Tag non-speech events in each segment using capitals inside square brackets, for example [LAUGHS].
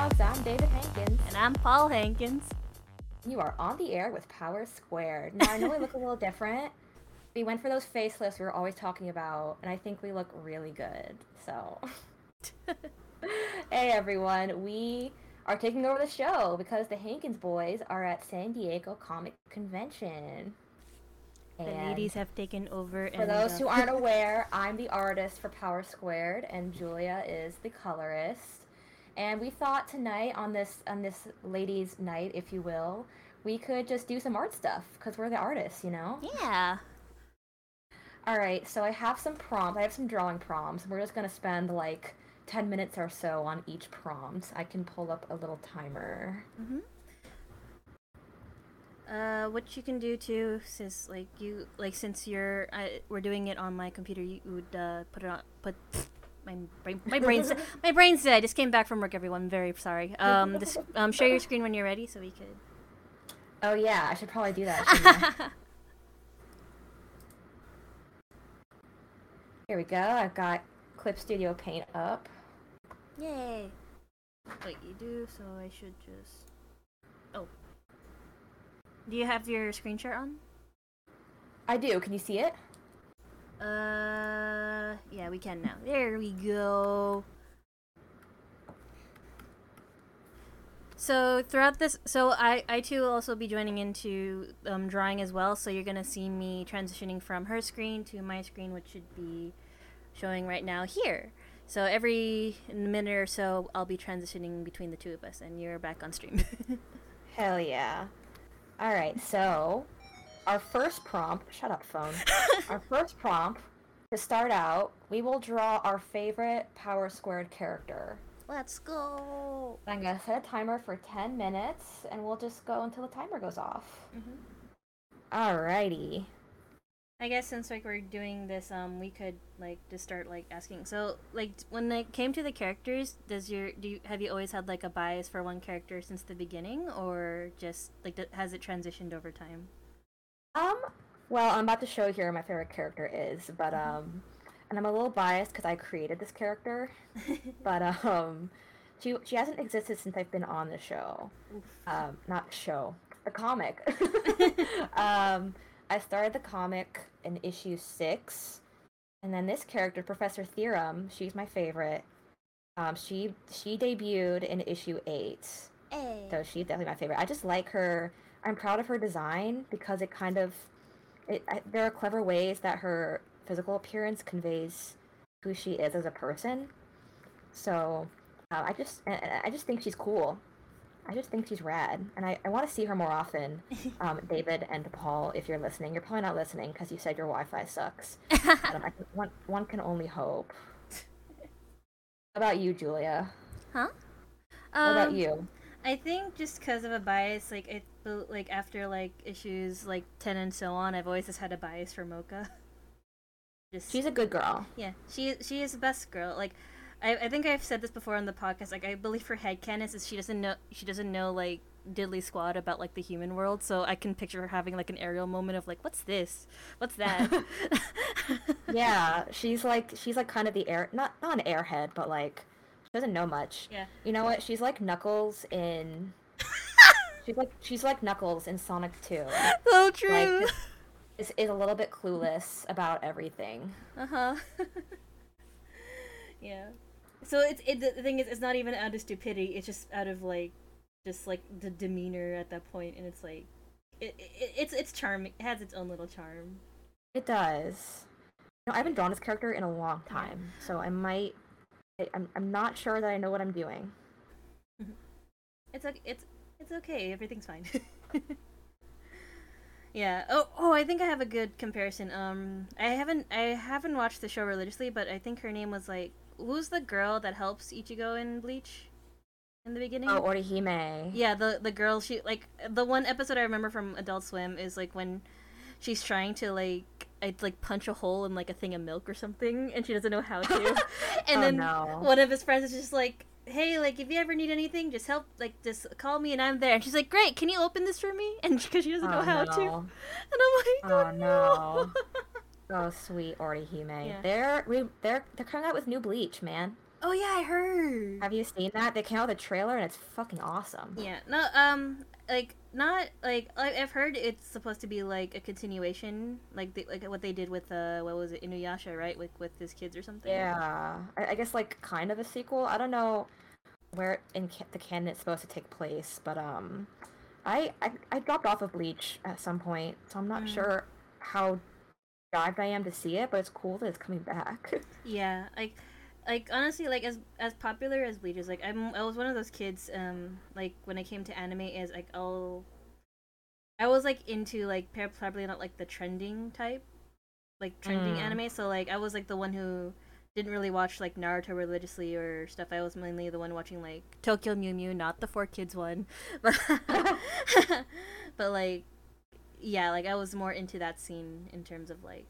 Dogs. I'm David Hankins. And I'm Paul Hankins. You are on the air with Power Squared. Now, I know we look a little [LAUGHS] different. We went for those facelifts we were always talking about, and I think we look really good. So, [LAUGHS] hey everyone, we are taking over the show because the Hankins boys are at San Diego Comic Convention. The ladies have taken over. For those who aren't [LAUGHS] aware, I'm the artist for Power Squared, and Julia is the colorist. And we thought tonight on this on this ladies' night, if you will, we could just do some art stuff because we're the artists, you know. Yeah. All right, so I have some prompts. I have some drawing prompts. We're just gonna spend like ten minutes or so on each prompt. I can pull up a little timer. Mm-hmm. Uh, what you can do too, since like you like since you're I, we're doing it on my computer, you would uh, put it on put my brain my brain's [LAUGHS] my brain's dead. I just came back from work. Everyone, I'm very sorry. Um, this um share your screen when you're ready, so we could. Oh yeah, I should probably do that. [LAUGHS] Here we go. I've got Clip Studio Paint up. Yay! Wait, you do, so I should just. Oh, do you have your screen share on? I do. Can you see it? Uh, yeah, we can now. There we go. So throughout this, so I I too will also be joining into um, drawing as well. So you're gonna see me transitioning from her screen to my screen, which should be showing right now here. So every minute or so, I'll be transitioning between the two of us, and you're back on stream. [LAUGHS] Hell yeah! All right, so our first prompt, shut up, phone. [LAUGHS] our first prompt to start out, we will draw our favorite Power Squared character. Let's go. I'm gonna set a timer for 10 minutes, and we'll just go until the timer goes off. Mm-hmm. Alrighty. I guess since like we're doing this, um, we could like just start like asking. So like when it came to the characters, does your do you have you always had like a bias for one character since the beginning, or just like has it transitioned over time? Um, well, I'm about to show here my favorite character is, but mm-hmm. um, and I'm a little biased because I created this character, [LAUGHS] but um, she she hasn't existed since I've been on the show. Um, not show, the comic. [LAUGHS] [LAUGHS] um I started the comic in issue six, and then this character, Professor Theorem, she's my favorite. Um, she she debuted in issue eight, hey. so she's definitely my favorite. I just like her. I'm proud of her design because it kind of, it, I, there are clever ways that her physical appearance conveys who she is as a person. So uh, I just I just think she's cool. I just think she's rad, and I, I want to see her more often. [LAUGHS] Um, David and Paul, if you're listening, you're probably not listening because you said your Wi-Fi sucks. [LAUGHS] um, I, one one can only hope. [LAUGHS] How about you, Julia? Huh? What um, about you? I think just because of a bias, like it, like after like issues like ten and so on, I've always just had a bias for Mocha. Just, she's a good girl. Yeah, she she is the best girl. Like I, I think I've said this before on the podcast. Like I believe her headcanon is she doesn't know she doesn't know like diddly squad about like the human world. So I can picture her having like an Ariel moment of like, what's this? What's that? [LAUGHS] yeah, she's like she's like kind of the air not not an airhead, but like she doesn't know much. Yeah. You know what? She's like Knuckles in. [LAUGHS] she's like she's like Knuckles in Sonic Two. So true. Like, is, is a little bit clueless about everything. Uh huh. [LAUGHS] yeah. So it's it, the thing is, it's not even out of stupidity. It's just out of like, just like the demeanor at that point, and it's like, it, it it's it's charming. It has its own little charm. It does. You know, I haven't drawn this character in a long time, so I might. I, I'm I'm not sure that I know what I'm doing. It's like it's it's okay. Everything's fine. [LAUGHS] yeah. Oh oh, I think I have a good comparison. Um, I haven't I haven't watched the show religiously, but I think her name was like who's the girl that helps Ichigo in Bleach? In the beginning? Oh, Orihime. Yeah, the the girl she like the one episode I remember from Adult Swim is like when she's trying to like I like punch a hole in like a thing of milk or something, and she doesn't know how to. [LAUGHS] and oh, then no. one of his friends is just like, "Hey, like if you ever need anything, just help, like just call me and I'm there." And she's like, "Great, can you open this for me?" [LAUGHS] And because she doesn't oh, know how no. to, and I'm like, "Oh, oh no." [LAUGHS] Oh, sweet Orihime. Yeah. They're we they're they're coming out with new Bleach, man. Oh yeah, I heard. Have you seen that? They came out with a trailer and it's fucking awesome. Yeah. No. Um. Like not like I've heard it's supposed to be like a continuation, like the, like what they did with uh what was it Inuyasha, right? With with his kids or something. Yeah. I, I guess like kind of a sequel. I don't know where in ca- the canon it's supposed to take place, but um, I I, I dropped off of Bleach at some point, so I'm not mm. sure how dived I am to see it, but it's cool that it's coming back. [LAUGHS] yeah, like like honestly like as as popular as bleach is like i'm i was one of those kids um like when i came to anime is like i'll i was like into like probably not like the trending type like trending mm. anime. So like i was like the one who didn't really watch like naruto religiously or stuff. I was mainly the one watching like tokyo mew mew not the 4Kids one. [LAUGHS] But [LAUGHS] [LAUGHS] but like yeah like i was more into that scene in terms of like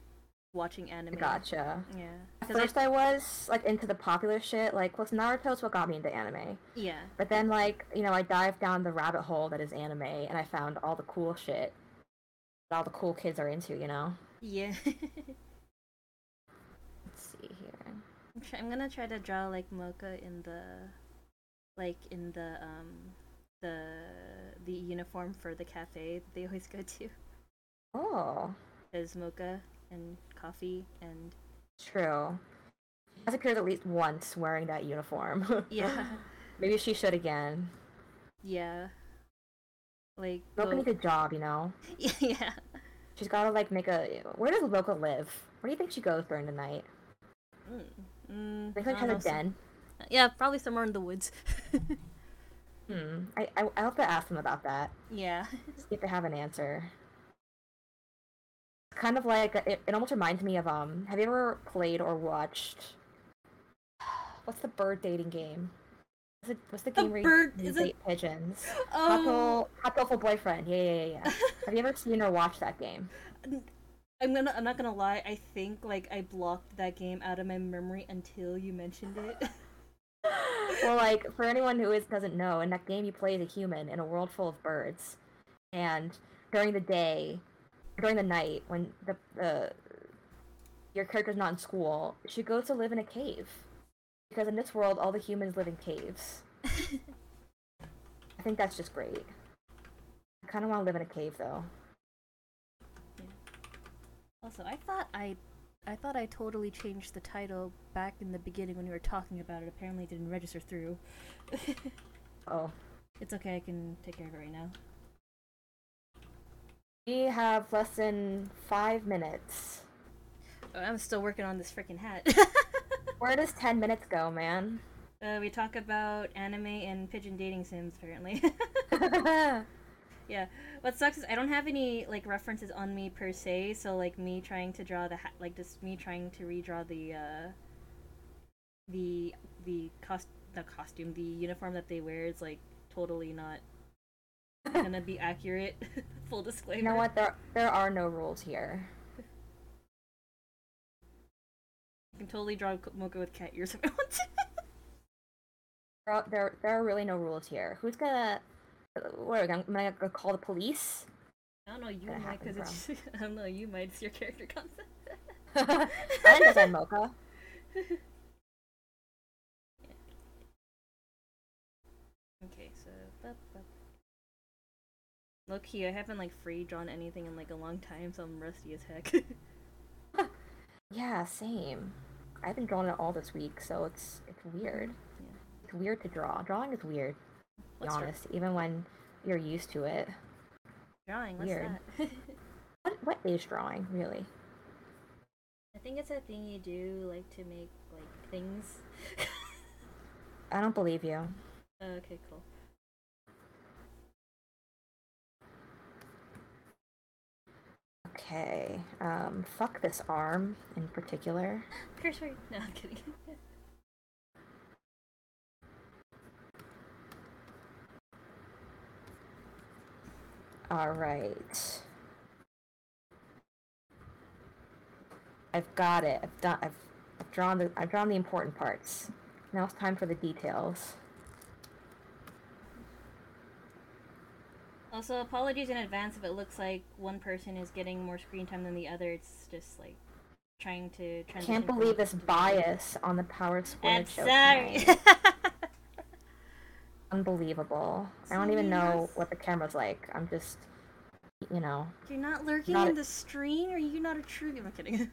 watching anime. Gotcha. Yeah. At first, I... I... was like into the popular shit. Like, plus Naruto's what got me into anime. Yeah. But then, like, you know, I dived down the rabbit hole that is anime, and I found all the cool shit that all the cool kids are into. You know. Yeah. [LAUGHS] Let's see here. I'm, try- I'm gonna try to draw like Mocha in the, like in the um, the the uniform for the cafe that they always go to. Oh. Is Mocha and coffee and true. She has appeared at least once wearing that uniform. [LAUGHS] yeah. Maybe she should again. Yeah. Like Mocha needs a job, you know. [LAUGHS] yeah. She's gotta like make a. Where does Mocha live? Where do you think she goes during the night? Mm, mm, think like has a den. Yeah, probably somewhere in the woods. [LAUGHS] hmm. I, I I have to ask them about that. Yeah. See if they have an answer kind of like it, it almost reminds me of um have you ever played or watched [SIGHS] what's the bird dating game what's the, what's the game where bird, you date it... pigeons oh Hatoful Boyfriend yeah yeah yeah, yeah. [LAUGHS] have you ever seen or watched that game I'm gonna I'm not gonna lie, I think like I blocked that game out of my memory until you mentioned it. [LAUGHS] well like for anyone who is doesn't know, in that game you play as a human in a world full of birds. And during the day during the night when the the your character's not in school, she goes to live in a cave. Because in this world, all the humans live in caves. [LAUGHS] I think that's just great. I kind of want to live in a cave, though. Yeah. Also, I thought I, I thought I totally changed the title back in the beginning when we were talking about it. Apparently, it didn't register through. [LAUGHS] oh. It's okay. I can take care of it right now. We have less than five minutes. Oh, I'm still working on this freaking hat. [LAUGHS] [LAUGHS] Where does 10 minutes go, man? Uh, we talk about anime and pigeon dating sims, apparently. [LAUGHS] yeah. What sucks is I don't have any like references on me per se, so like me trying to draw the hat, like just me trying to redraw the uh, the the cost the costume, the uniform that they wear is like totally not [LAUGHS] gonna be accurate. [LAUGHS] Full disclaimer. You know what? There there are no rules here. I can totally draw Mocha with cat ears if I want to. [LAUGHS] there, there, there are really no rules here. Who's gonna? What are we gonna, am I gonna call the police? I don't know. You might because it's. I don't know. You might. It's your character concept. I design Mocha. Okay, so Low key, I haven't like free drawn anything in like a long time, so I'm rusty as heck. [LAUGHS] yeah, same. I haven't drawn it all this week, so it's it's weird. Yeah. It's weird to draw. Drawing is weird. To be honest, even when you're used to it. Drawing, what's weird. that? [LAUGHS] what what is drawing, really? I think it's a thing you do like to make like things. [LAUGHS] I don't believe you. Oh, okay, cool. Okay. Um, fuck this arm in particular. Cursory. No, I'm kidding. All right. I've got it. I've done. I've, I've drawn the. I've drawn the important parts. Now it's time for the details. Also, apologies in advance if it looks like one person is getting more screen time than the other. It's just like trying to. I can't believe this bias on the Power Squared show. Sorry. [LAUGHS] Unbelievable. I don't even know what the camera's like. I'm just, you know. You're not lurking not in a... the stream? Are you not a true? I'm kidding.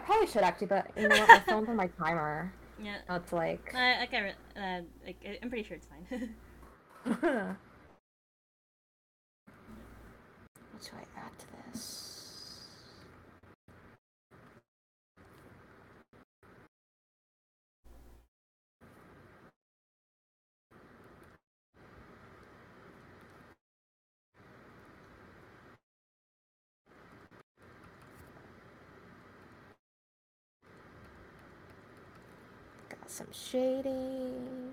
I [LAUGHS] probably should actually, but you know what? My phone's on my timer. Yeah. So it's like. Uh, okay, uh, like, I'm pretty sure it's fine. [LAUGHS] what do I add to this? Some shading.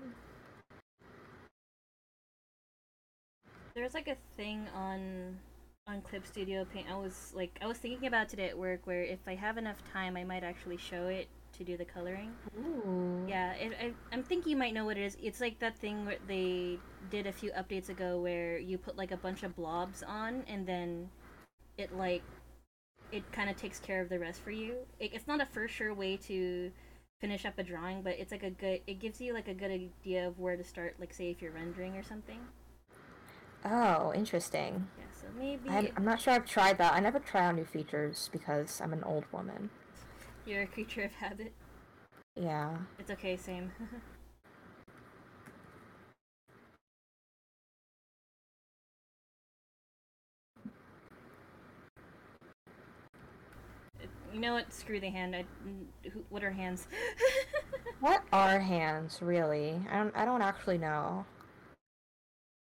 There's like a thing on on Clip Studio Paint. I was like, I was thinking about today at work where if I have enough time, I might actually show it to do the coloring. Ooh. Yeah, it, I, I'm thinking you might know what it is. It's like that thing where they did a few updates ago where you put like a bunch of blobs on and then it like it kind of takes care of the rest for you. It, it's not a for sure way to finish up a drawing, but it's like a good. It gives you like a good idea of where to start. Like say if you're rendering or something. Oh, interesting. Yeah, so maybe I'm, I'm not sure I've tried that. I never try out new features because I'm an old woman. You're a creature of habit. Yeah. It's okay, same. [LAUGHS] you know what? Screw the hand. I, what are hands? [LAUGHS] what are hands, really? I don't. I don't actually know.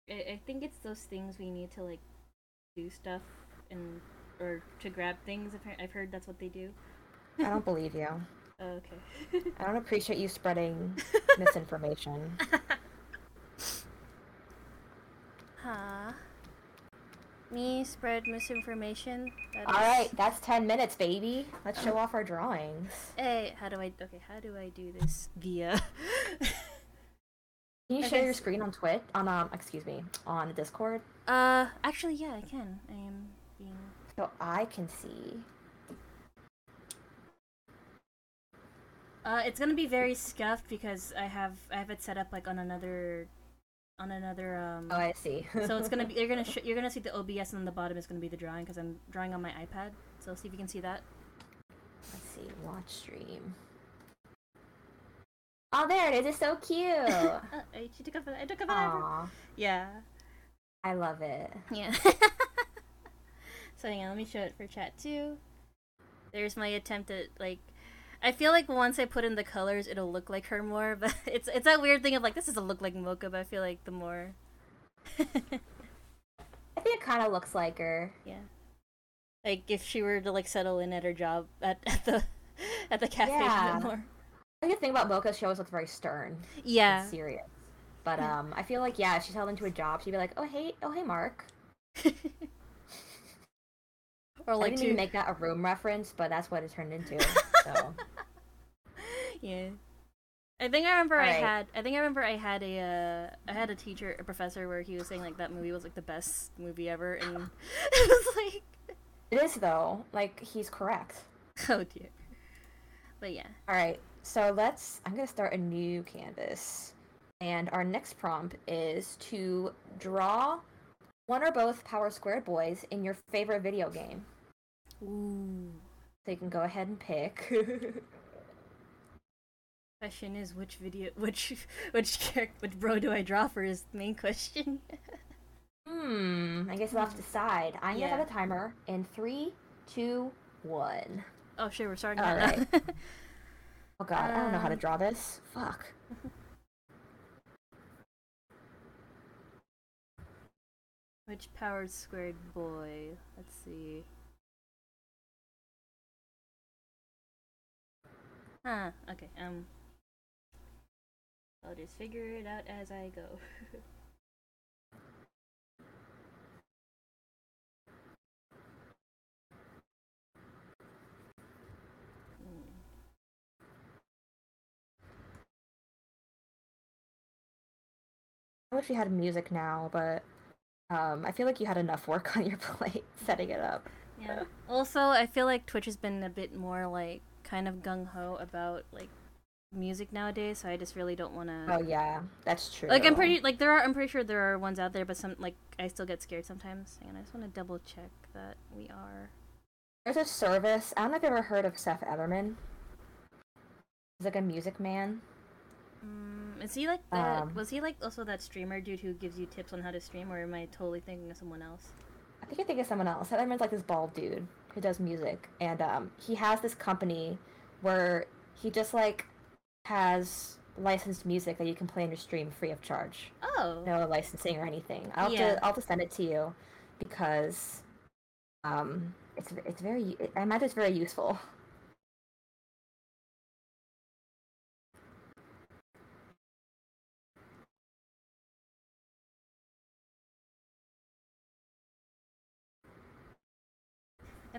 I, I think it's those things we need to like do stuff and or to grab things. I've heard that's what they do. I don't believe you. [LAUGHS] Oh, okay. I don't appreciate you spreading [LAUGHS] misinformation. huh me spread misinformation. All right, that's 10 minutes, baby. Let's show off our drawings. Hey, how do I okay, how do I do this via Can you [LAUGHS] share your screen on Twitch on um excuse me, on Discord? Uh actually yeah, I can. I am being so I can see. Uh, it's gonna be very scuffed because I have I have it set up like on another on another um oh i see [LAUGHS] so it's gonna be you're gonna sh- you're gonna see the obs and the bottom is gonna be the drawing because i'm drawing on my ipad so see if you can see that let's see watch stream oh there it is it's so cute [LAUGHS] I took a. I took a photo. Yeah. I love it. Yeah. [LAUGHS] so hang on, let me show it for chat too. There's my attempt at like I feel like once I put in the colors, it'll look like her more. But [LAUGHS] it's it's that weird thing of like this doesn't look like Mocha, but I feel like the more. I think it kind of looks like her. Yeah. Like if she were to like settle in at her job at, at the [LAUGHS] at the cafe yeah. more. I think the thing about Mocha, she always looks very stern. Yeah. serious. But [LAUGHS] um, I feel like yeah, if she settled into a job, she'd be like, oh hey, oh hey, Mark. Or like I didn't to... even make that a room reference, but that's what it turned into. So [LAUGHS] yeah. I think I remember I had I think I remember I had a uh, I had a teacher a professor where he was saying like that movie was like the best movie ever and [LAUGHS] it was like It is though. Like he's correct. [LAUGHS] Oh dear. But yeah. All right. So let's I'm going to start a new canvas. And our next prompt is to draw one or both Power Squared boys in your favorite video game. Ooh. So you can go ahead and pick. [LAUGHS] question is which video [LAUGHS] which which character which bro do I draw for is the main question. [LAUGHS] hmm. I guess we'll have to decide. I'm yeah. gonna have a timer in three, two, one. Oh sure, we're starting. All right. oh god, I don't know how to um, draw this. Fuck. Which powered squared boy? Let's see. Huh, okay, um. I'll just figure it out as I go. I wish you had music now, but um, I feel like you had enough work [LAUGHS] on your plate setting it up. yeah. Also, I feel like Twitch has been a bit more like kind of gung ho about like music nowadays, so I just really don't want to. Oh yeah, that's true. Like I'm pretty like there are I'm pretty sure there are ones out there, but some like I still get scared sometimes, and I just want to double check that we are. There's a service. I don't know if you've ever heard of Seth Everman. He's like a music man. Um, is he like that? Um, was he like also that streamer dude who gives you tips on how to stream, or am I totally thinking of someone else? I think you're thinking of someone else. Seth Everman's like this bald dude who does music, and um, he has this company where he just like has licensed music that you can play on your stream free of charge. Oh. No licensing or anything. I'll yeah. have to I'll have to send it to you because um it's it's very I imagine it's very useful.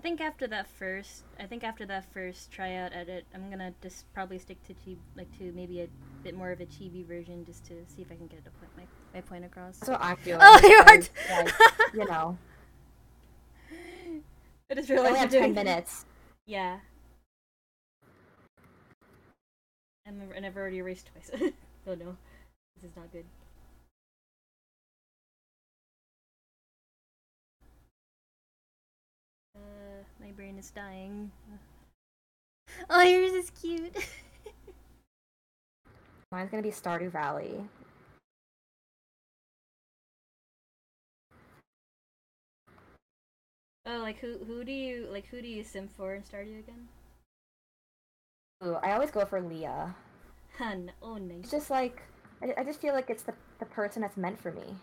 Think after that first, I think after that first tryout edit, I'm gonna just probably stick to t- like to maybe a bit more of a chibi version just to see if I can get a point, my, my point across. So I feel. [LAUGHS] Oh, you are. Like, you know. [LAUGHS] I just realized I have ten [LAUGHS] minutes. Yeah. And I've already erased twice. oh no, this is not good. My brain is dying. Oh, yours is cute. [LAUGHS] Mine's gonna be Stardew Valley. Oh, like who who do you like who do you sim for in Stardew again? Ooh, I always go for Leah. Hun, oh nice. It's just like I, I just feel like it's the the person that's meant for me.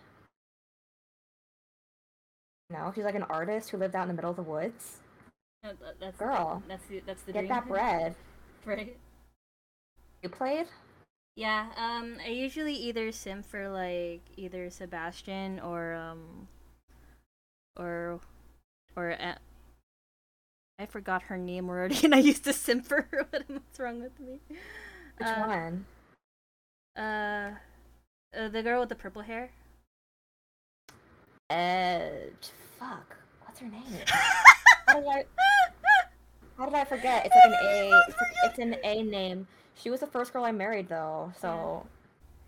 You know, she's like an artist who lived out in the middle of the woods. No, that's girl. The, that's the that's the get dream. that bread. [LAUGHS] Right. You played? Yeah. Um. I usually either sim for like either Sebastian or um. Or, or at. I forgot her name already, [LAUGHS] and I used to sim for her. [LAUGHS] What's wrong with me? Which uh, one? Uh, uh, the girl with the purple hair. Uh, fuck. What's her name? How did I? How did I forget? It's like an A. It's, like, it's an A name. She was the first girl I married, though. So.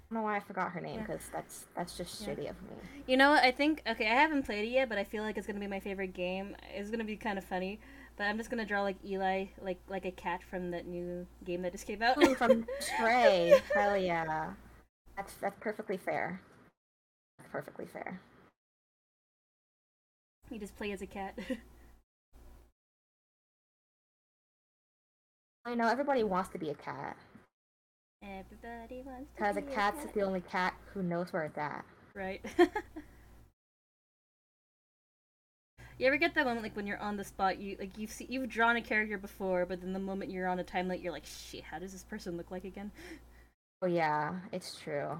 I don't know why I forgot her name because that's that's just yeah. shitty of me. You know what? I think okay. I haven't played it yet, but I feel like it's gonna be my favorite game. It's gonna be kind of funny. But I'm just gonna draw like Eli, like like a cat from that new game that just came out. Ooh, from [LAUGHS] Stray. [LAUGHS] Hell yeah. That's that's perfectly fair. That's perfectly fair. You just play as a cat. [LAUGHS] I know everybody wants to be a cat. Everybody wants to Because a cat's a cat. the only cat who knows where it's at. Right. [LAUGHS] you ever get that moment like when you're on the spot, you like you've see, you've drawn a character before, but then the moment you're on a timeline, you're like, shit, how does this person look like again? Oh yeah, it's true.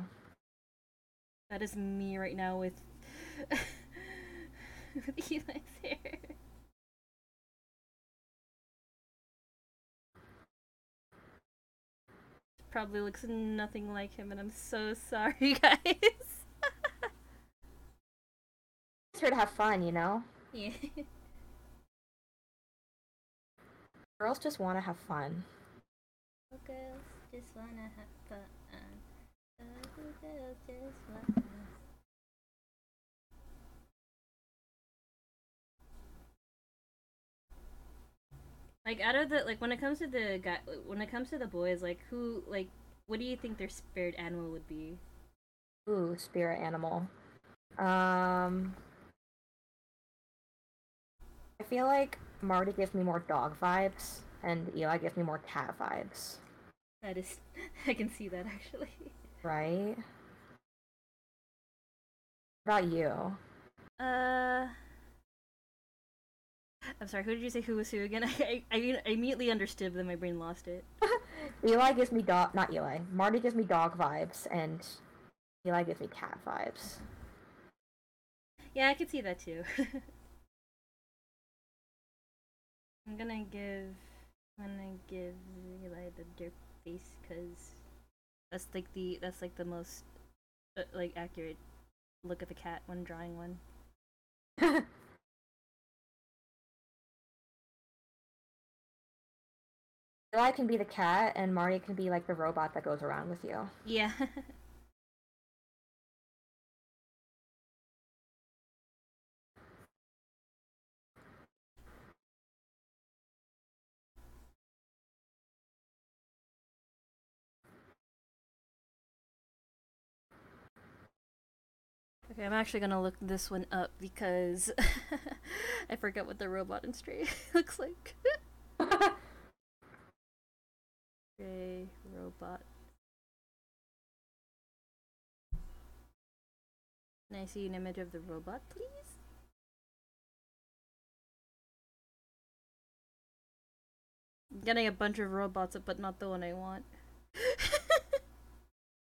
That is me right now with [LAUGHS] with Eli's hair. Probably looks nothing like him, and I'm so [LAUGHS] sorry, guys. it's here to have fun, you know? Yeah. Girls just want to have fun. Girls just want to have fun. Girls just want Like out of the like when it comes to the guy when it comes to the boys like who like what do you think their spirit animal would be? Ooh, spirit animal. Um I feel like Marty gives me more dog vibes and Eli gives me more cat vibes. That is [LAUGHS] I can see that actually. Right? What about you? Uh I'm sorry, who did you say who was who again? [LAUGHS] I, I, I immediately understood, but then my brain lost it. [LAUGHS] Eli gives me dog, not Eli. Marty gives me dog vibes, and Eli gives me cat vibes. Yeah, I could see that too. [LAUGHS] I'm gonna give, I'm gonna give Eli the dirt face because that's like the that's like the most uh, like accurate look at the cat when drawing one. Eli can be the cat, and Marty can be like the robot that goes around with you. Yeah. [LAUGHS] Okay, I'm actually gonna look this one up because [LAUGHS] I forget what the robot in Stray [LAUGHS] looks like. Stray robot. Can I see an image of the robot, please? I'm getting a bunch of robots, but not the one I want. [LAUGHS]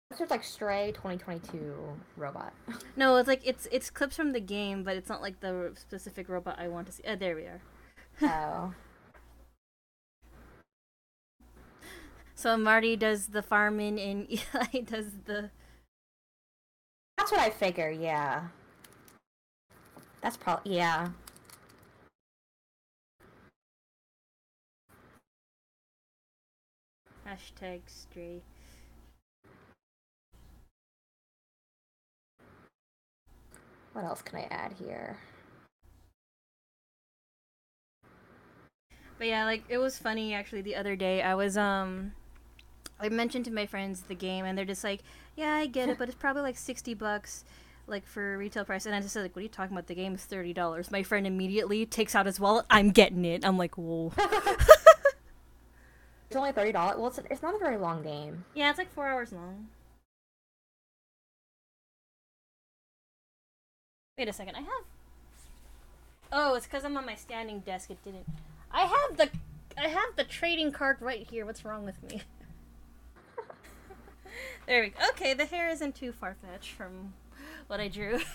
This is like Stray 2022 robot. No, it's like it's it's clips from the game, but it's not like the specific robot I want to see. Uh, there we are. oh. [LAUGHS] So Marty does the farming and [LAUGHS] Eli does the. That's what I figure. Yeah. That's probably yeah. Hashtag stray. What else can I add here? But yeah, like it was funny actually the other day. I was um I mentioned to my friends the game and they're just like, "Yeah, I get it, but it's probably like 60 bucks." like for retail price and I just said like what are you talking about the game is thirty dollars my friend immediately takes out his wallet I'm getting it I'm like whoa [LAUGHS] it's only thirty dollars well it's, it's not a very long game yeah it's like four hours long Wait a second, I have. Oh, it's because I'm on my standing desk. It didn't. I have the, I have the trading card right here. What's wrong with me? [LAUGHS] there we go. Okay, the hair isn't too far fetched from what I drew. [LAUGHS]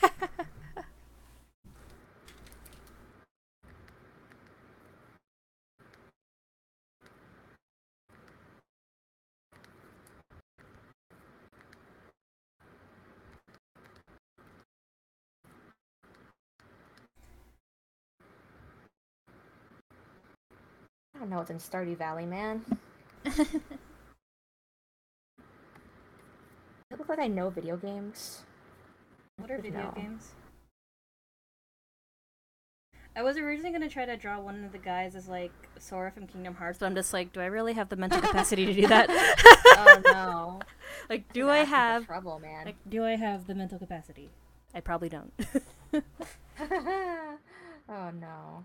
I don't know what's in Stardew Valley, man. [LAUGHS] it looks like I know video games. What are video know. games? I was originally gonna try to draw one of the guys as like Sora from Kingdom Hearts, but I'm just like, do I really have the mental [LAUGHS] capacity to do that? [LAUGHS] oh no! [LAUGHS] like, do I have trouble, man? Like, do I have the mental capacity? I probably don't. oh no!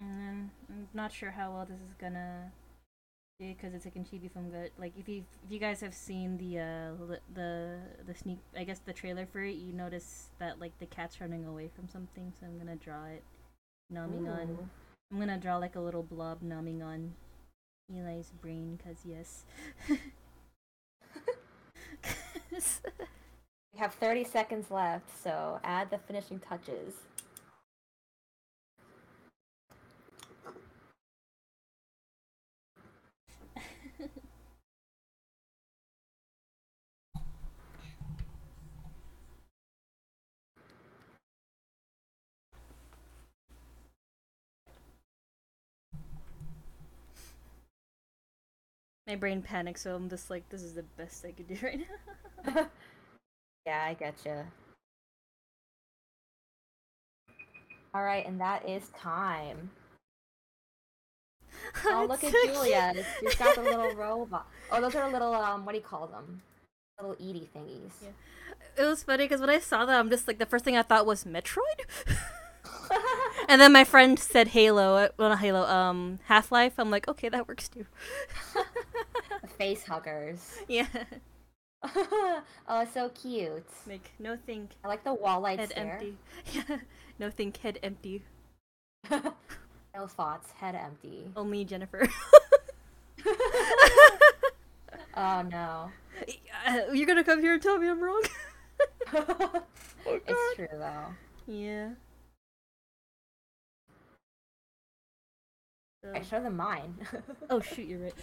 And I'm not sure how well this is gonna do because it's a chibi film. Good, like if you if you guys have seen the uh the the sneak, I guess the trailer for it, you notice that like the cat's running away from something. So I'm gonna draw it, numbing Ooh. on. I'm gonna draw like a little blob numbing on Eli's brain, cause yes. [LAUGHS] we have 30 seconds left, so add the finishing touches. My brain panics, so I'm just like, this is the best I could do right now. [LAUGHS] [LAUGHS] yeah, I getcha. Alright, and that is time. [LAUGHS] oh, look at Julia. She's got the little robot. Oh, those are the little, um, what do you call them? Little Edie thingies. Yeah. It was funny because when I saw that, I'm just like, the first thing I thought was Metroid? and then my friend said Halo, uh, well not Halo, um, Half Life. I'm like, okay, that works too. Face huggers. [LAUGHS] Yeah. [LAUGHS] oh, so cute. Like no think. I like the wall lights head empty. [LAUGHS] Yeah. No think head empty. no thoughts, head empty. Only Jennifer. oh no. You're gonna come here and tell me I'm wrong. oh, it's true though. Yeah. I show them mine. oh shoot, you're right.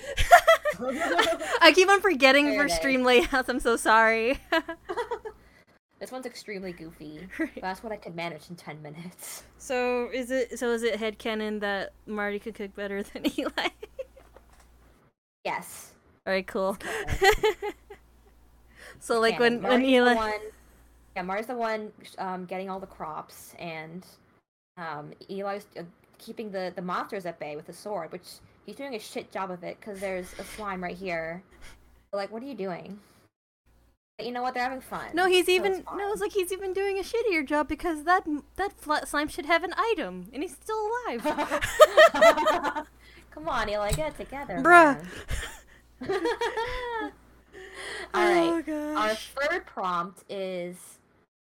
[LAUGHS] I keep on forgetting for stream layouts. I'm so sorry. [LAUGHS] this one's extremely goofy. [LAUGHS] that's what I could manage in ten minutes. So is it? So is it head headcanon that Marty could cook better than Eli? yes. All right, cool. so like when Marty's when Eli. One, yeah, Marty's the one um, getting all the crops, and um, Eli's uh, keeping the the monsters at bay with a sword, which he's doing a shit job of it because there's a slime right here. like, what are you doing? But you know what? They're having fun. No, he's so even it's no. It's like he's even doing a shittier job because that that slime should have an item, and he's still alive. [LAUGHS] Come on, Eli, get it together, bruh. [LAUGHS] All right. Oh, Our third prompt is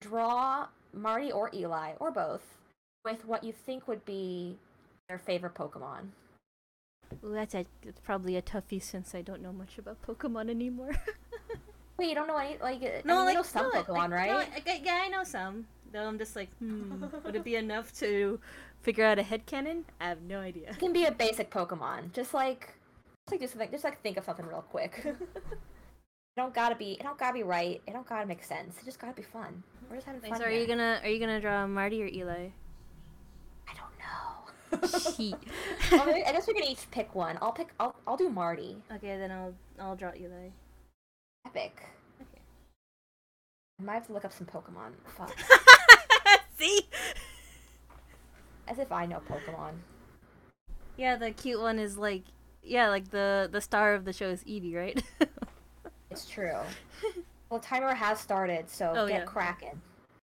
draw Marty or Eli or both with what you think would be their favorite Pokemon. Well, that's, a, that's probably a toughie since I don't know much about Pokemon anymore. [LAUGHS] Wait, you don't know any like no, I mean, like, you know some no, Pokemon, like, right? No, I, yeah, I know some. Though I'm just like, hmm, would it [LAUGHS] be enough to figure out a head canon? I have no idea. It can be a basic Pokemon, just like, just like do something, just like think of something real quick. [LAUGHS] it don't gotta be. It don't gotta be right. It don't gotta make sense. It just gotta be fun. We're just having fun. So are you gonna are you gonna draw Marty or Eli? Cheat. [LAUGHS] well, I guess we can each pick one. I'll pick. I'll. I'll do Marty. Okay, then I'll. I'll draw Eli. Epic. Okay. I might have to look up some Pokemon. Fuck. [LAUGHS] See. As if I know Pokemon. Yeah, the cute one is like. Yeah, like the the star of the show is Eevee, right? [LAUGHS] it's true. Well, timer has started, so oh, get yeah. cracking.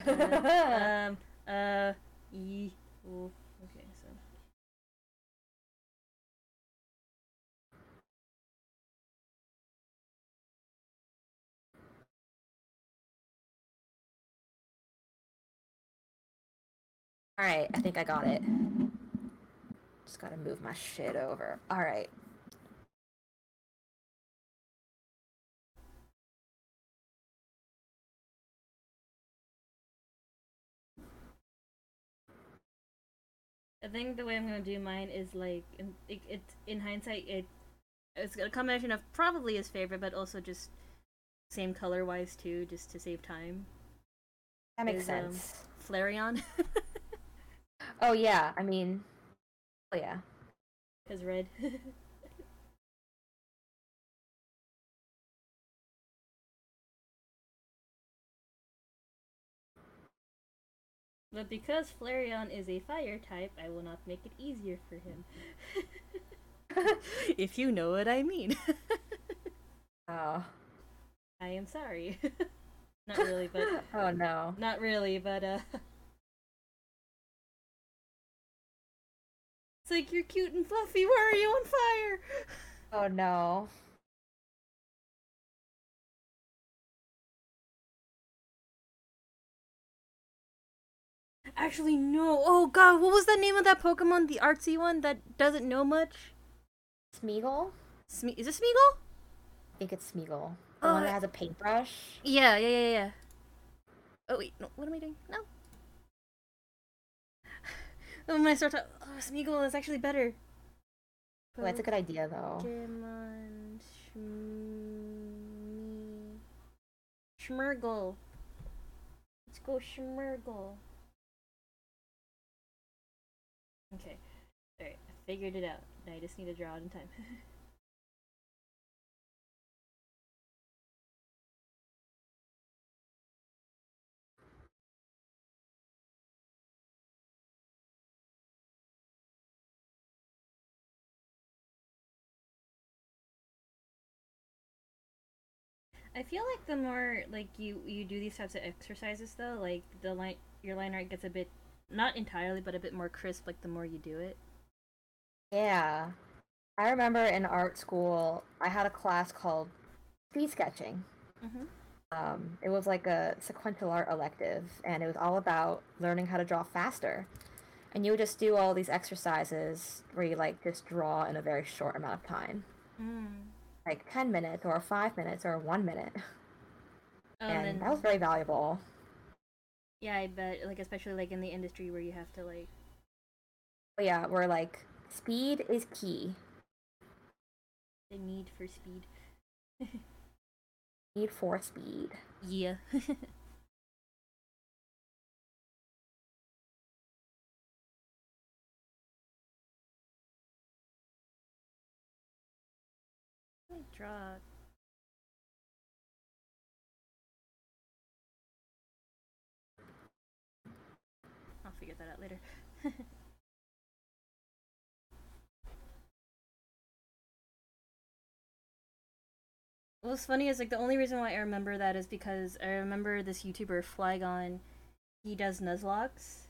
uh, um. Uh. E. Alright, I think I got it. Just gotta move my shit over. Alright. I think the way I'm gonna do mine is like, it, it in hindsight, it it's a combination of probably his favorite, but also just same color wise too, just to save time. That makes is, um, sense. Um, Flareon. [LAUGHS] Oh yeah, I mean, oh yeah. Cause red. [LAUGHS] but because Flareon is a fire type, I will not make it easier for him. [LAUGHS] if you know what I mean. [LAUGHS] oh. I am sorry. not really, but oh no. Not really, but uh It's like you're cute and fluffy. Why are you on fire? Oh no. Actually, no. Oh god, what was the name of that Pokemon? The artsy one that doesn't know much? Smeargle? Sme- is it Smeargle? I think it's Smeargle. The uh, one that has a paintbrush? Yeah, yeah, yeah, yeah. Oh wait, no, what am I doing? No. When I start to, oh, Smeargle is actually better. Oh, that's a good idea, though. Pokemon. Let's go Schmergle. Okay. Alright, I figured it out. Now I just need to draw it in time. [LAUGHS] I feel like the more like you you do these types of exercises though, like the line your line art gets a bit not entirely but a bit more crisp like the more you do it. Yeah. I remember in art school I had a class called speed sketching. Mm-hmm. Um, it was like a sequential art elective and it was all about learning how to draw faster. And you would just do all these exercises where you like just draw in a very short amount of time. Mm like 10 minutes or 5 minutes or 1 minute. Oh, and then... that was very valuable. Yeah, I bet like especially like in the industry where you have to like oh, yeah, we're like Speed is key. The need for speed. [LAUGHS] need for speed. Yeah. [LAUGHS] draw I'll figure that out later. [LAUGHS] What's funny is like the only reason why I remember that is because I remember this YouTuber Flygon, he does Nuzlockes,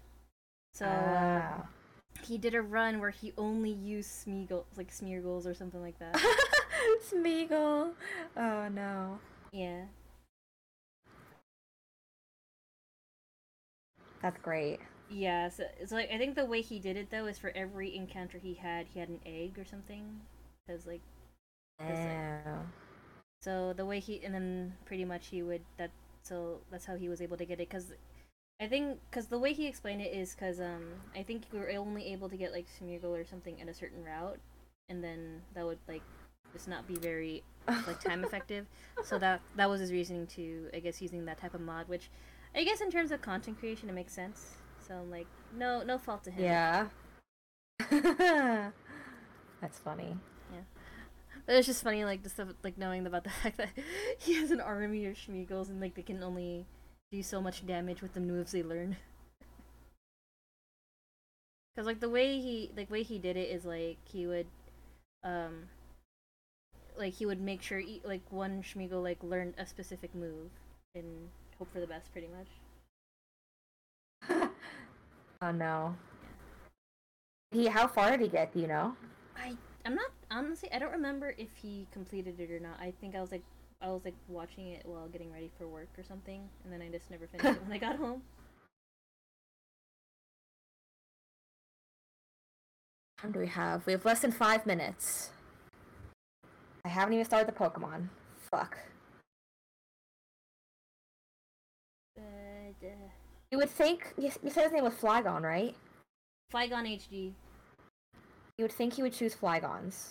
So uh, he did a run where he only used Smeagol like Smeargles or something like that. [LAUGHS] [LAUGHS] Smeagol. Oh no. Yeah. That's great. Yeah, so it's like I think the way he did it though is for every encounter he had, he had an egg or something. Cause like. So the way he and then pretty much he would that so that's how he was able to get it because I think because the way he explained it is because um I think we were only able to get like Smeargle or something in a certain route, and then that would like just not be very like time effective. So [LAUGHS] that that was his reasoning to I guess using that type of mod, which I guess in terms of content creation it makes sense. So I'm like no no fault to him. Yeah. [LAUGHS] That's funny. Yeah. But it's just funny, like the stuff, like knowing about the [LAUGHS] fact that he has an army of Smeagol's and like they can only do so much damage with the moves they learn. Cause like the way he, like way he did it is like he would, um, like he would make sure like one Smeagol like learned a specific move and hope for the best, pretty much. [LAUGHS] oh no. Yeah. He, how far did he get? Do you know? I I'm not honestly. I don't remember if he completed it or not. I think I was like, I was like watching it while getting ready for work or something, and then I just never finished it when I got home. How do we have? We have less than five minutes. I haven't even started the Pokemon. Fuck. Uh, you would think you, you said his name was Flygon, right? Flygon HD. You would think he would choose Flygons,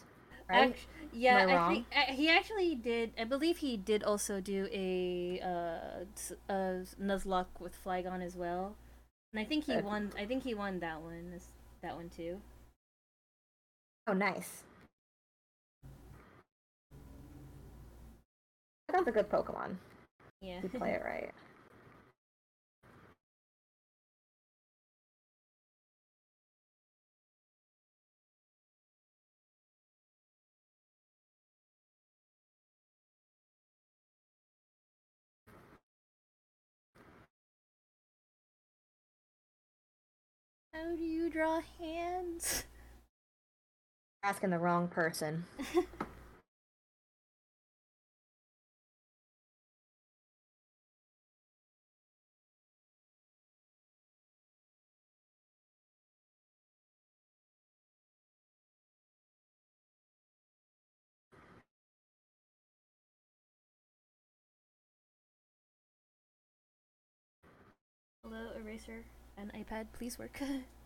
right? Actually, yeah, I, I think uh, he actually did. I believe he did also do a uh, a Nuzlocke with Flygon as well, and I think he uh, won. I think he won that one. That one too. Oh, nice. That's a good Pokemon. Yeah. You play it [LAUGHS] right. How do you draw hands? Asking the wrong person. [LAUGHS] Hello, eraser and iPad please work? [LAUGHS]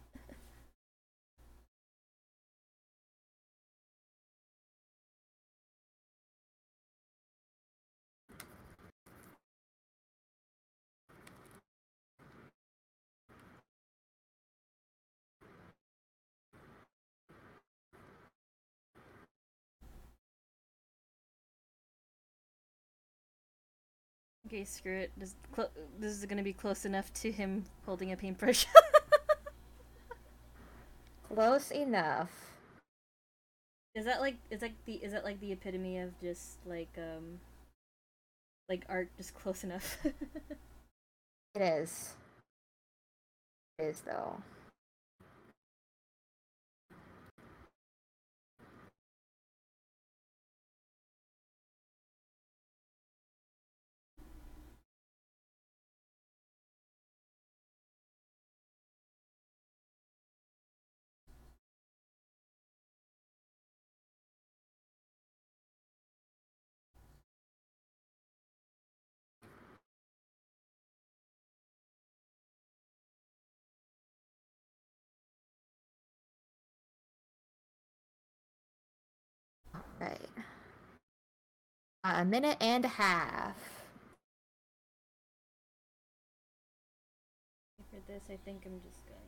Okay, screw it. This, this is gonna be close enough to him holding a paintbrush. [LAUGHS] close enough. Is that like is like the is that like the epitome of just like um like art just close enough? [LAUGHS] it is. It is though. Right. a minute and a half. For this, I think I'm just going.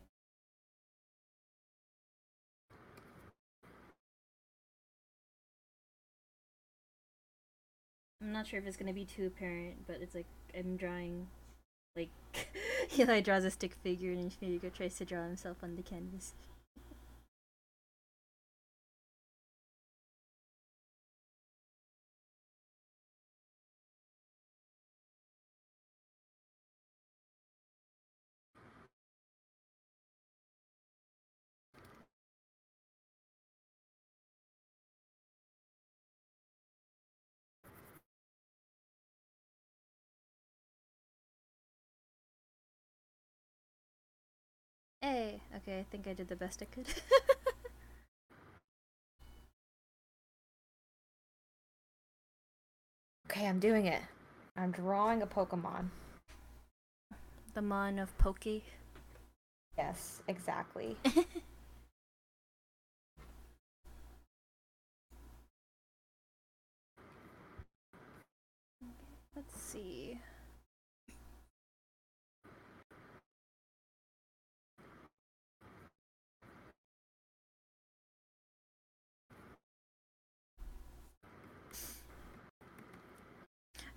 I'm not sure if it's gonna be too apparent, but it's like I'm drawing, like [LAUGHS] Eli draws a stick figure and Hugo tries to draw himself on the canvas. Hey, okay, I think I did the best I could. [LAUGHS] okay, I'm doing it. I'm drawing a Pokemon. The Mon of Pokey. Yes, exactly. [LAUGHS] Let's see.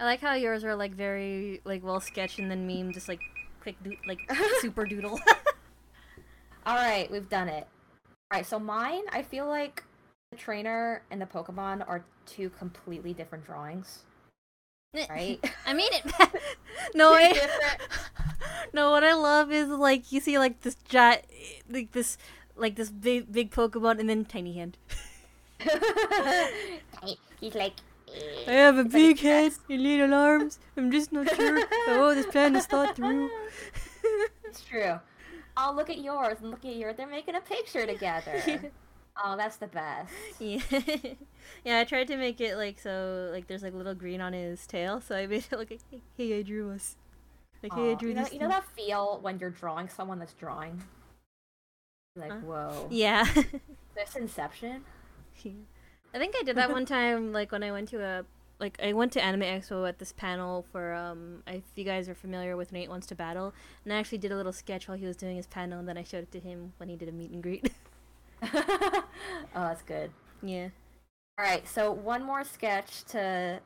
I like how yours are like very like well sketched and then meme just like quick do- like [LAUGHS] super doodle. [LAUGHS] All right, we've done it. All right, so mine, I feel like the trainer and the Pokemon are two completely different drawings. Right? [LAUGHS] I made it. no, I, no. What I love is like you see like this giant, like this, like this big big Pokemon and then tiny hand. He's like I have a big head and little arms. I'm just not sure Oh, this plan is thought through. [LAUGHS] it's true. I'll look at yours and look at yours. They're making a picture together. [LAUGHS] oh, that's the best. Yeah. [LAUGHS] yeah, I tried to make it like so, like there's like a little green on his tail, so I made it look like, hey, I drew us. Like, hey, I drew you know, this. You know that feel when you're drawing someone that's drawing? Like, huh? whoa. Yeah. this Inception? I think I did that one time, like when I went to a like I went to Anime Expo at this panel for um if you guys are familiar with Nate Wants to Battle, and I actually did a little sketch while he was doing his panel, and then I showed it to him when he did a meet and greet. [LAUGHS] [LAUGHS] oh, that's good. Yeah. All right, so one more sketch to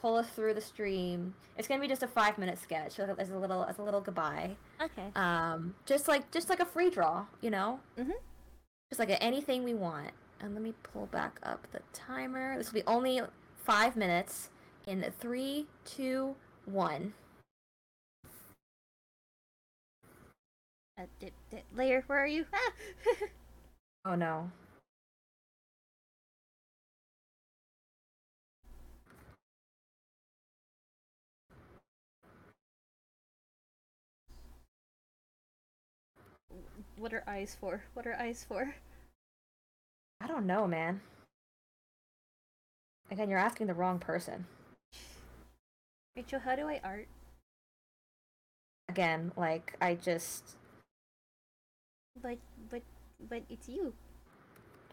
pull us through the stream. It's gonna be just a five minute sketch as a little as a little goodbye. Okay. Um, just like just like a free draw, you know. Mhm. Just like a, anything we want. And let me pull back up the timer. This will be only five minutes in three, two, one. Uh, dip, dip, layer, where are you? Ah! [LAUGHS] oh no. What are eyes for? What are eyes for? I don't know, man. Again, you're asking the wrong person. Rachel, how do I art? Again, like I just But but but it's you.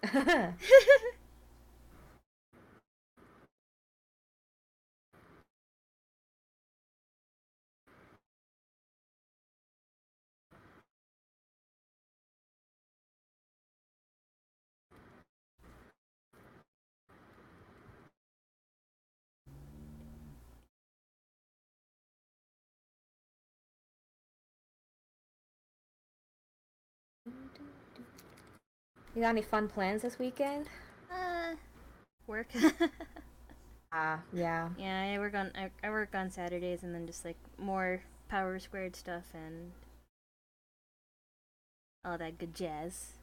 [LAUGHS] [LAUGHS] You got any fun plans this weekend? Uh, work. [LAUGHS] [LAUGHS] Ah, uh, yeah. Yeah, I work on I, I work on Saturdays and then just like more power squared stuff and all that good jazz.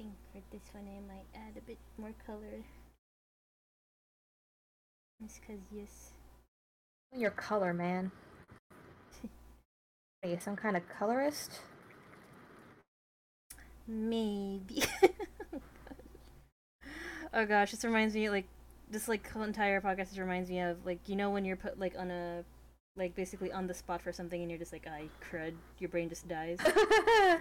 Think for this one I might add a bit more color. Just cause yes. Your color, man. [LAUGHS] Are you some kind of colorist? Maybe. [LAUGHS] oh gosh, this reminds me like this like entire podcast reminds me of like you know when you're put like on a like basically on the spot for something and you're just like I crud your brain just dies [LAUGHS]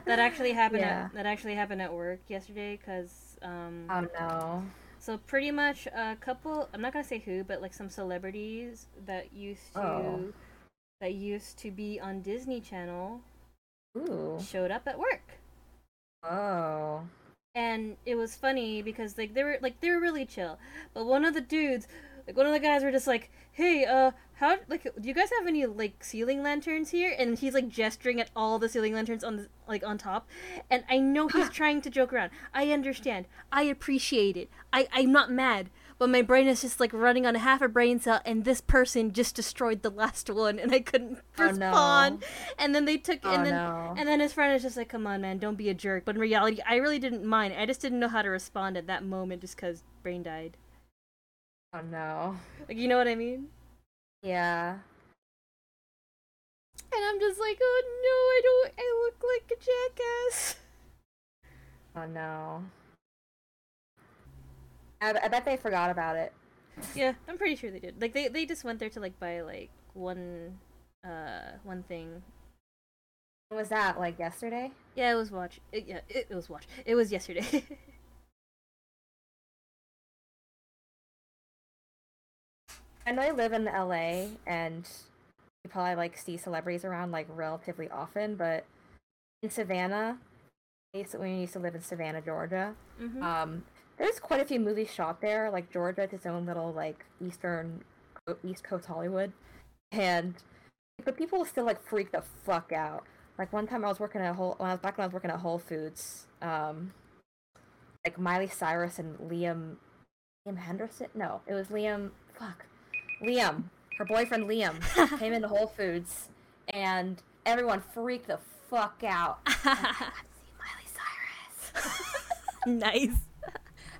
that actually happened yeah. at, that actually happened at work yesterday because um oh no so pretty much a couple I'm not gonna say who but like some celebrities that used to oh. that used to be on Disney Channel Ooh. showed up at work oh and it was funny because like they were like they were really chill but one of the dudes like one of the guys were just like hey uh how like do you guys have any like ceiling lanterns here? And he's like gesturing at all the ceiling lanterns on the like on top. And i know he's [GASPS] trying to joke around. I understand. I appreciate it. I i'm not mad. But my brain is just like running on half a brain cell and this person just destroyed the last one and i couldn't oh, respond. oh, no. and then they took oh, and then no. and then his friend is just like come on man don't be a jerk. But in reality i really didn't mind. I just didn't know how to respond at that moment just because brain died. Oh no. Like you know what i mean yeah and i'm just like oh no i don't i look like a jackass oh no I, I bet they forgot about it. Yeah, I'm pretty sure they did. Like they they just went there to like buy like one uh one thing. Was that? Like yesterday? Yeah, it was watch. It, yeah, it, it was watch. It was yesterday. [LAUGHS] I know I live in LA and you probably like see celebrities around like relatively often, but in Savannah, when you used to live in Savannah, Georgia, mm-hmm. um, there's quite a few movies shot there. Like Georgia, it's its own little like eastern, East Coast Hollywood, and but people still like freak the fuck out. Like one time I was working at whole when I was back when I was working at Whole Foods, um, like Miley Cyrus and Liam, Liam Henderson. No, it was Liam. Fuck, Liam. Her boyfriend Liam [LAUGHS] came into Whole Foods, and everyone freaked the fuck out. [LAUGHS] Oh I've seen Miley Cyrus. [LAUGHS] nice.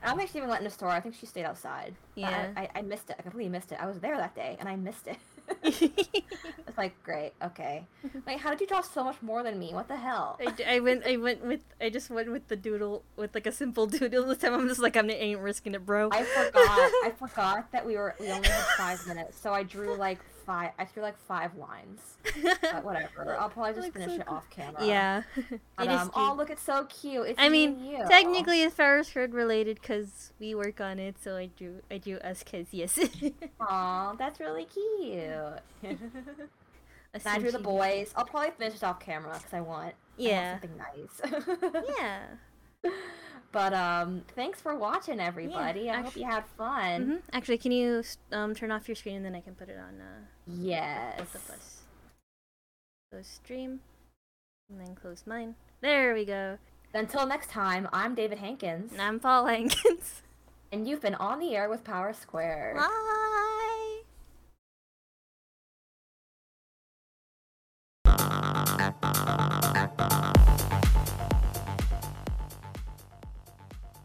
I don't think she even went in the store. I think she stayed outside. Yeah. I, I, I, missed it. I completely missed it. I was there that day and I missed it. [LAUGHS] it's like great. Okay. [LAUGHS] Like, how did you draw so much more than me? What the hell? I, I went. I went with. I just went with the doodle with like a simple [LAUGHS] doodle this time. I'm just like I'm ain't risking it, bro. I forgot. I forgot that we were we only had five minutes, so I drew like five. I threw like five lines. But [LAUGHS] whatever. I'll probably just finish so it off camera. Yeah. [LAUGHS] But, um, oh, look, it's so cute. It's I mean, technically, it's Ferris Heard related because we work on it. So I drew, I drew us because yes. [LAUGHS] Aw, that's really cute. I drew the boys. I'll probably finish it off camera because I want. Yeah. I want something nice. yeah. [LAUGHS] But um, thanks for watching, everybody. Yeah, I hope you had fun. Mm-hmm. Actually, can you um turn off your screen and then I can put it on? Uh, yes. Both of us. Close stream, and then close mine. There we go. Until next time, I'm David Hankins. And I'm Paul Hankins. [LAUGHS] and you've been on the air with Power Square. Bye.